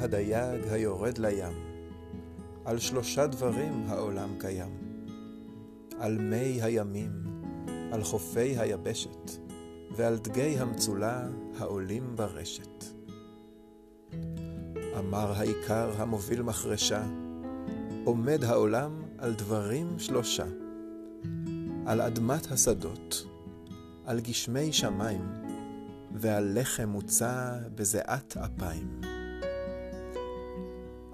הדייג היורד לים, על שלושה דברים העולם קיים. על מי הימים, על חופי היבשת, ועל דגי המצולה העולים ברשת. אמר העיקר המוביל מחרשה, עומד העולם על דברים שלושה, על אדמת השדות, על גשמי שמיים, ועל לחם מוצע בזיעת אפיים.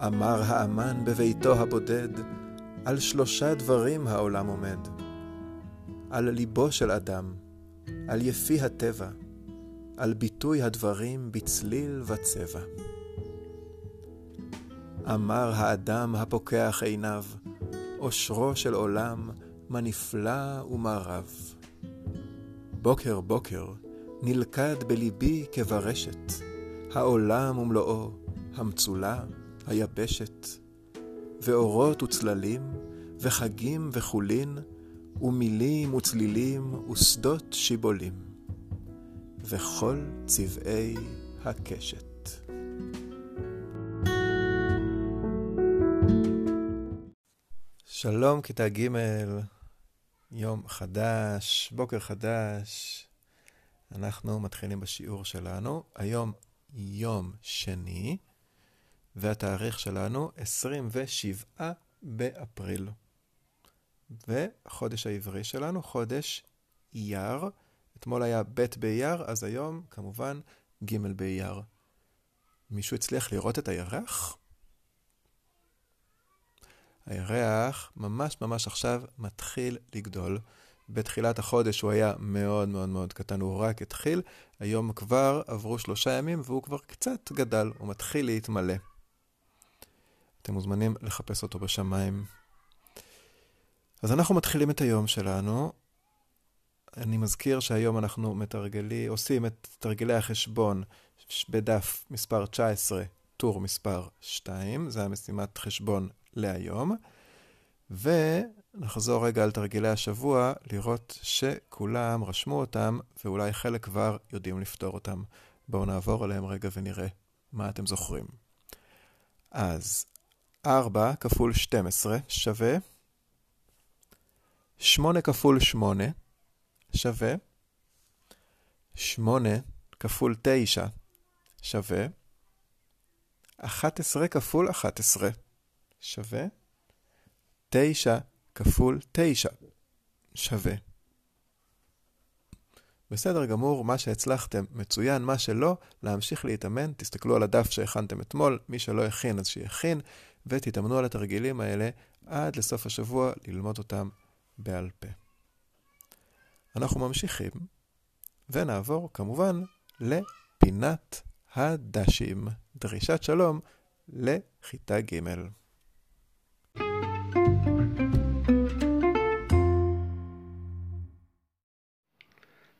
אמר האמן בביתו הבודד, על שלושה דברים העולם עומד. על ליבו של אדם, על יפי הטבע, על ביטוי הדברים בצליל וצבע. אמר האדם הפוקח עיניו, אושרו של עולם, מה נפלא ומה רב. בוקר בוקר נלכד בליבי כברשת, העולם ומלואו, המצולה, היבשת, ואורות וצללים, וחגים וחולין, ומילים וצלילים, ושדות שיבולים, וכל צבעי הקשת. שלום, כיתה ג', יום חדש, בוקר חדש. אנחנו מתחילים בשיעור שלנו. היום יום שני, והתאריך שלנו 27 באפריל. והחודש העברי שלנו, חודש אייר. אתמול היה ב' באייר, אז היום כמובן ג' באייר. מישהו הצליח לראות את הירח? הירח ממש ממש עכשיו מתחיל לגדול. בתחילת החודש הוא היה מאוד מאוד מאוד קטן, הוא רק התחיל. היום כבר עברו שלושה ימים והוא כבר קצת גדל, הוא מתחיל להתמלא. אתם מוזמנים לחפש אותו בשמיים. אז אנחנו מתחילים את היום שלנו. אני מזכיר שהיום אנחנו מתרגלי, עושים את תרגילי החשבון בדף מספר 19, טור מספר 2, זה המשימת חשבון להיום. ונחזור רגע על תרגילי השבוע, לראות שכולם רשמו אותם, ואולי חלק כבר יודעים לפתור אותם. בואו נעבור עליהם רגע ונראה מה אתם זוכרים. אז 4 כפול 12 שווה 8 כפול 8 שווה 8 כפול 9 שווה 11 כפול 11 שווה 9 כפול 9 שווה. בסדר גמור, מה שהצלחתם מצוין, מה שלא, להמשיך להתאמן, תסתכלו על הדף שהכנתם אתמול, מי שלא הכין אז שיכין, ותתאמנו על התרגילים האלה עד לסוף השבוע ללמוד אותם בעל פה. אנחנו ממשיכים, ונעבור כמובן לפינת הדשים, דרישת שלום לכיתה ג'.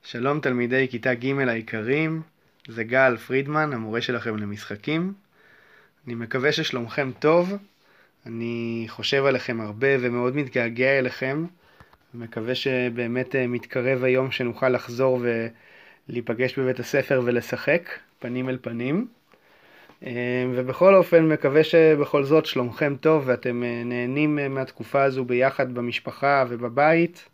שלום תלמידי כיתה ג' היקרים, זה גל פרידמן, המורה שלכם למשחקים. אני מקווה ששלומכם טוב, אני חושב עליכם הרבה ומאוד מתגעגע אליכם, ומקווה שבאמת אה, מתקרב היום שנוכל לחזור ולהיפגש בבית הספר ולשחק, פנים אל פנים. אה, ובכל אופן, מקווה שבכל זאת שלומכם טוב ואתם אה, נהנים מהתקופה הזו ביחד במשפחה ובבית.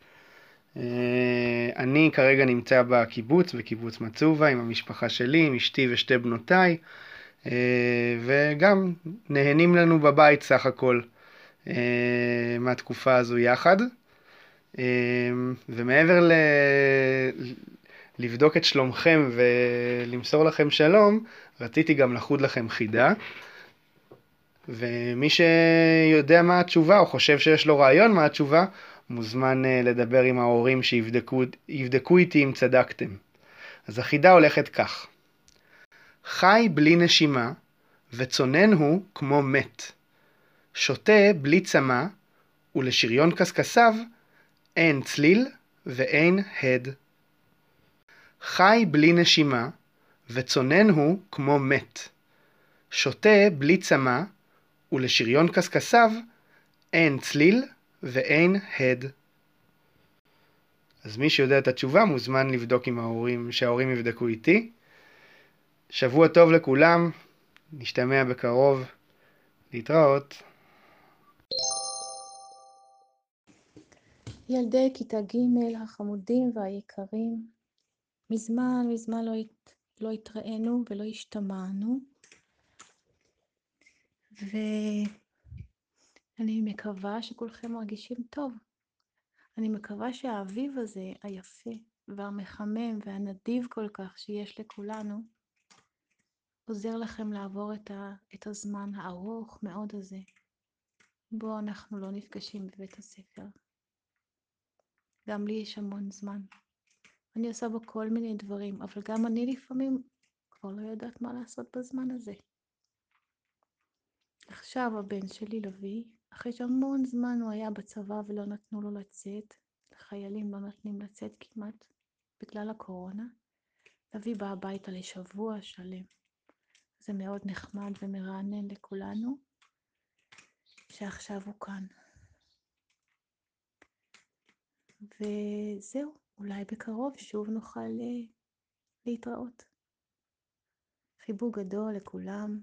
אני כרגע נמצא בקיבוץ, בקיבוץ מצובה, עם המשפחה שלי, עם אשתי ושתי בנותיי. אה, וגם נהנים לנו בבית סך הכל אה, מהתקופה הזו יחד. אה, ומעבר ל... לבדוק את שלומכם ולמסור לכם שלום, רציתי גם לחוד לכם חידה. ומי שיודע מה התשובה או חושב שיש לו רעיון מה התשובה, מוזמן לדבר עם ההורים שיבדקו איתי אם צדקתם. אז החידה הולכת כך: חי בלי נשימה, וצונן הוא כמו מת. שותה בלי צמא, ולשריון קשקשיו אין צליל ואין הד. חי בלי נשימה, וצונן הוא כמו מת. שותה בלי צמא, ולשריון קשקשיו אין צליל ואין הד. אז מי שיודע את התשובה מוזמן לבדוק עם ההורים, שההורים יבדקו איתי. שבוע טוב לכולם, נשתמע בקרוב. להתראות. ילדי כיתה ג' החמודים והיקרים, מזמן מזמן לא, הת... לא התראינו ולא השתמענו, ואני מקווה שכולכם מרגישים טוב. אני מקווה שהאביב הזה, היפה והמחמם והנדיב כל כך שיש לכולנו, עוזר לכם לעבור את, ה... את הזמן הארוך מאוד הזה, בו אנחנו לא נפגשים בבית הספר. גם לי יש המון זמן. אני עושה בו כל מיני דברים, אבל גם אני לפעמים כבר לא יודעת מה לעשות בזמן הזה. עכשיו הבן שלי לוי, אחרי שהמון זמן הוא היה בצבא ולא נתנו לו לצאת, לחיילים לא נותנים לצאת כמעט בגלל הקורונה, לוי בא הביתה לשבוע שלם. זה מאוד נחמד ומרענן לכולנו, שעכשיו הוא כאן. וזהו, אולי בקרוב שוב נוכל אה, להתראות. חיבוק גדול לכולם,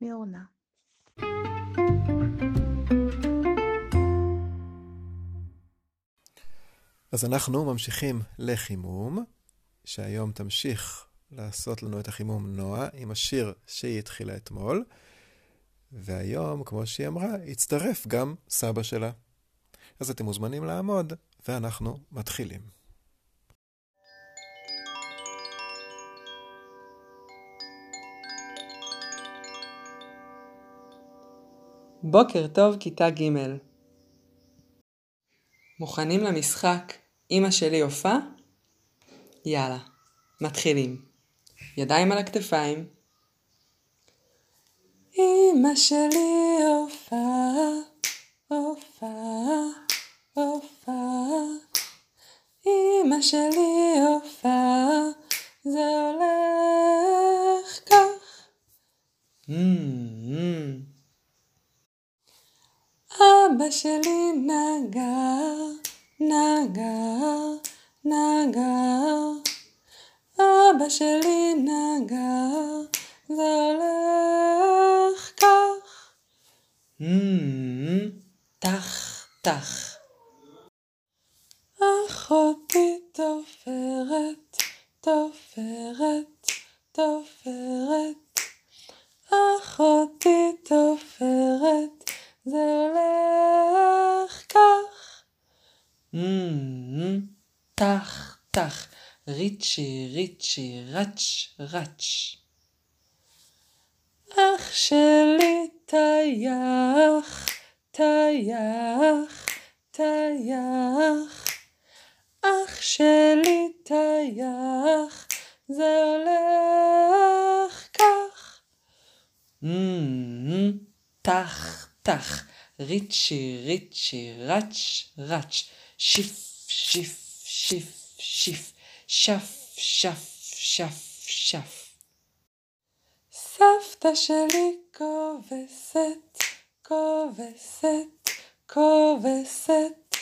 מאורנה. אז אנחנו ממשיכים לחימום, שהיום תמשיך לעשות לנו את החימום נועה עם השיר שהיא התחילה אתמול, והיום, כמו שהיא אמרה, הצטרף גם סבא שלה. אז אתם מוזמנים לעמוד, ואנחנו מתחילים. בוקר טוב, כיתה ג' מוכנים למשחק אמא שלי הופעה? יאללה, מתחילים. ידיים על הכתפיים. אמא שלי הופעה, הופעה הופעה, אמא שלי הופעה, זה הולך כך. אבא שלי נגע, נגע, נגע. אשר לי נגע ריצ'י, ריצ'י, רץ', רץ'. אח שלי טייח, טייח, טייח. אח שלי טייח, זה הולך כך. טח, טח, ריצ'י, ריצ'י, רץ', רץ', שיף, שיף, שיף, שיף, שף, שף, שף, שף. סבתא שלי כובסת, כובסת, כובסת.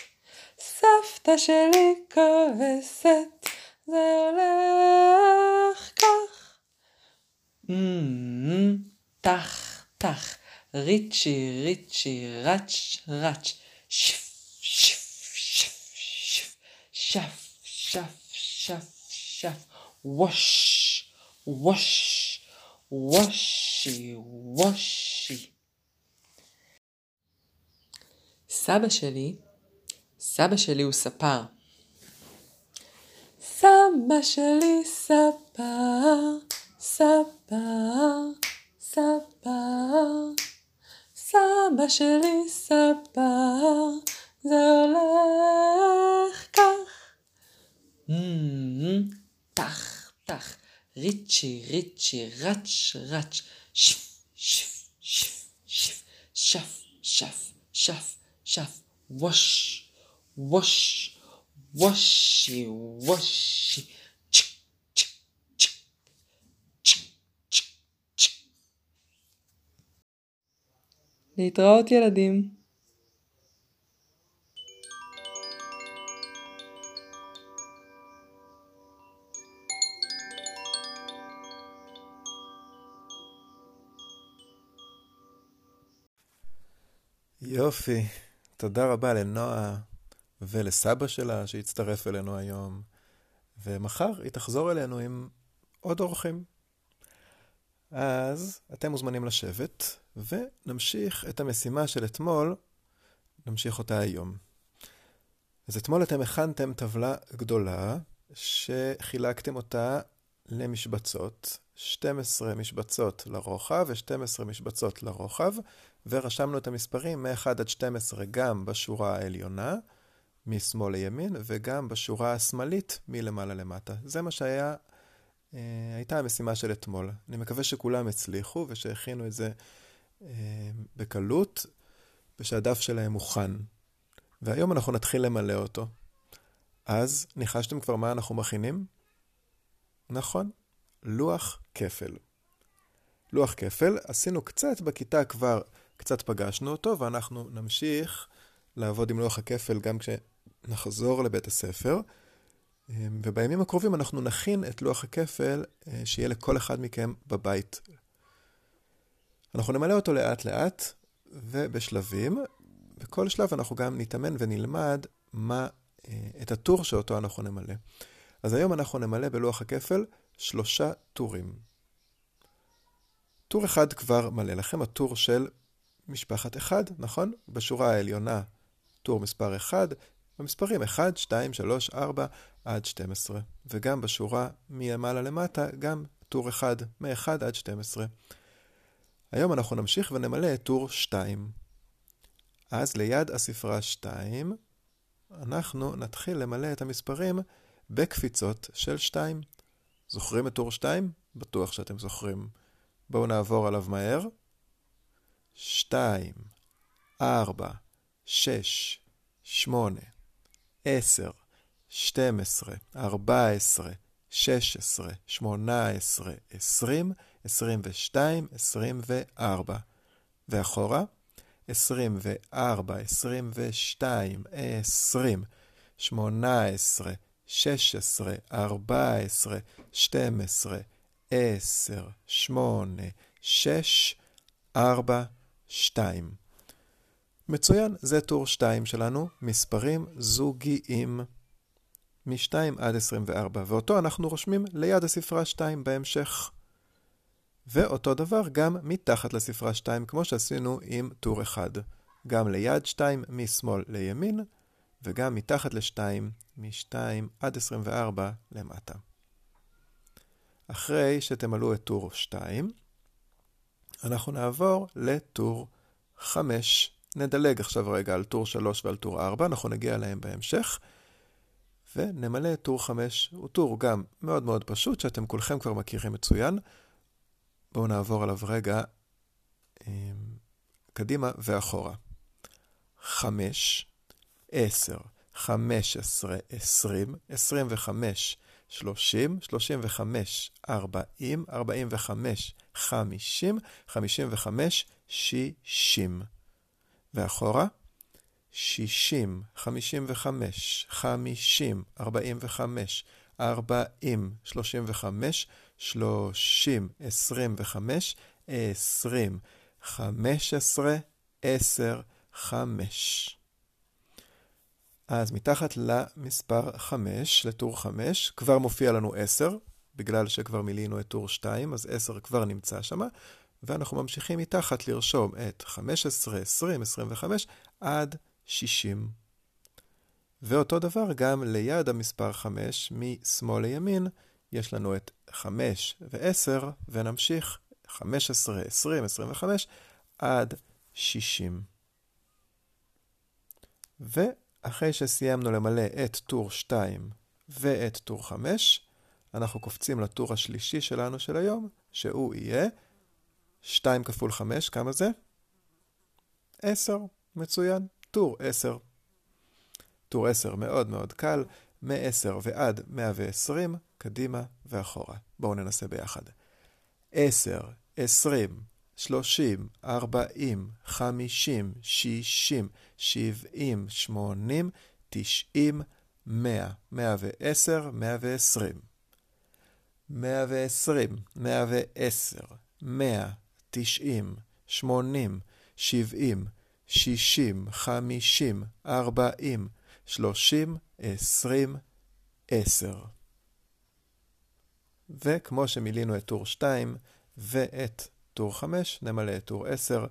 סבתא שלי כובסת, זה הולך כך. טח, טח, ריצ'י, ריצ'י, רץ', רץ', שף, שף, שף, שף, שף, שף, וושי, וושי. סבא שלי סבא שלי הוא ספר. סבא שלי ספר, ספר, ספר. סבא שלי ספר, זה הולך כך. טח, טח, ריצ'י, ריצ'י, רץ', רץ', שף, שף, שף, שף, שף, שף, שף, שף, ווש. ווש, וושי, וושי. להתראות ילדים. יופי. תודה רבה לנועה ולסבא שלה שהצטרף אלינו היום. ומחר היא תחזור אלינו עם עוד אורחים. אז אתם מוזמנים לשבת, ונמשיך את המשימה של אתמול, נמשיך אותה היום. אז אתמול אתם הכנתם טבלה גדולה, שחילקתם אותה למשבצות, 12 משבצות לרוחב ו-12 משבצות לרוחב, ורשמנו את המספרים מ-1 עד 12 גם בשורה העליונה, משמאל לימין, וגם בשורה השמאלית מלמעלה למטה. זה מה שהיה, אה, הייתה המשימה של אתמול. אני מקווה שכולם הצליחו ושהכינו את זה אה, בקלות, ושהדף שלהם מוכן. והיום אנחנו נתחיל למלא אותו. אז ניחשתם כבר מה אנחנו מכינים? נכון, לוח כפל. לוח כפל, עשינו קצת בכיתה כבר, קצת פגשנו אותו, ואנחנו נמשיך לעבוד עם לוח הכפל גם כשנחזור לבית הספר. ובימים הקרובים אנחנו נכין את לוח הכפל אה, שיהיה לכל אחד מכם בבית. אנחנו נמלא אותו לאט לאט ובשלבים. בכל שלב אנחנו גם נתאמן ונלמד מה, אה, את הטור שאותו אנחנו נמלא. אז היום אנחנו נמלא בלוח הכפל שלושה טורים. טור אחד כבר מלא לכם, הטור של משפחת אחד, נכון? בשורה העליונה טור מספר 1, במספרים 1, 2, 3, 4 עד 12. וגם בשורה מלמעלה למטה, גם טור 1, מ-1 עד 12. היום אנחנו נמשיך ונמלא את טור 2. אז ליד הספרה 2, אנחנו נתחיל למלא את המספרים בקפיצות של 2. זוכרים את טור 2? בטוח שאתם זוכרים. בואו נעבור עליו מהר. 2, 4, 6, 8, 10, 12, 14, 16, 18, 20, 22, 24. ואחורה, 24, 22, 20, 18, 16, 14, 12, 10, 8, 6, 4, 2. מצוין, זה טור 2 שלנו, מספרים זוגיים מ-2 עד 24, ואותו אנחנו רושמים ליד הספרה 2 בהמשך. ואותו דבר גם מתחת לספרה 2, כמו שעשינו עם טור 1. גם ליד 2 משמאל לימין, וגם מתחת ל-2, מ-2 עד 24 למטה. אחרי שתמלאו את טור 2, אנחנו נעבור לטור 5. נדלג עכשיו רגע על טור 3 ועל טור 4, אנחנו נגיע אליהם בהמשך, ונמלא את טור 5. הוא טור גם מאוד מאוד פשוט, שאתם כולכם כבר מכירים מצוין. בואו נעבור עליו רגע אמ, קדימה ואחורה. 5, 10, 15, 20, 25, 30, 35, 40, 45, 50, 55, 60. ואחורה, 60, 55, 50, 45, 40, 35, 30, 25, 20, 15, 10, 5. אז מתחת למספר 5, לטור 5, כבר מופיע לנו 10, בגלל שכבר מילינו את טור 2, אז 10 כבר נמצא שם, ואנחנו ממשיכים מתחת לרשום את 15, 20, 25 עד 60. ואותו דבר גם ליד המספר 5, משמאל לימין, יש לנו את 5 ו-10, ונמשיך 15, 20, 25 עד 60. ואחרי שסיימנו למלא את טור 2 ואת טור 5, אנחנו קופצים לטור השלישי שלנו של היום, שהוא יהיה 2 כפול 5, כמה זה? 10, מצוין, טור 10. טור 10 מאוד מאוד קל, מ-10 ועד 120, קדימה ואחורה. בואו ננסה ביחד. 10, 20, 30, 40, 50, 60, 70, 80, 90, 100, 110, 120. 120, 110, 100, 90, 80, 70, שישים, חמישים, ארבעים, שלושים, עשרים, עשר. וכמו שמילינו את טור 2 ואת טור 5, נמלא את טור 10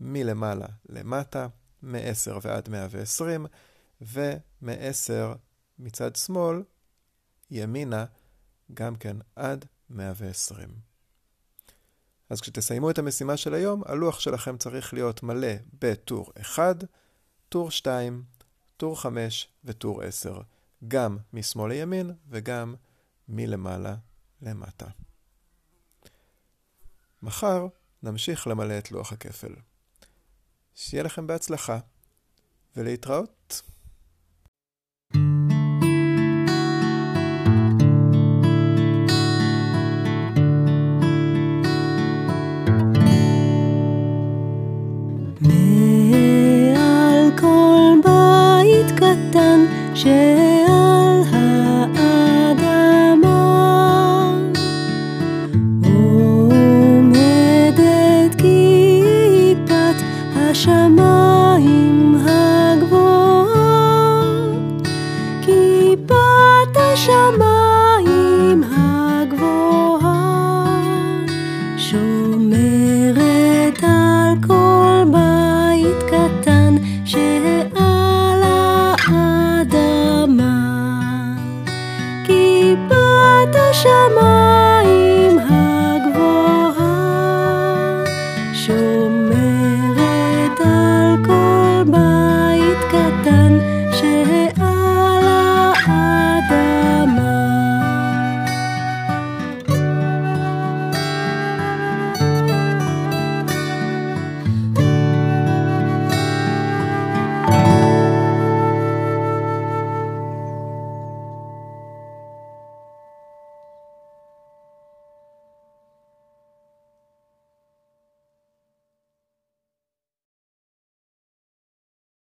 מלמעלה למטה, מ-10 ועד 120, ומ-10 מצד שמאל, ימינה, גם כן עד 120. אז כשתסיימו את המשימה של היום, הלוח שלכם צריך להיות מלא בטור 1, טור 2, טור 5 וטור 10, גם משמאל לימין וגם מלמעלה למטה. מחר נמשיך למלא את לוח הכפל. שיהיה לכם בהצלחה, ולהתראות. מעל כל בית קטן ש...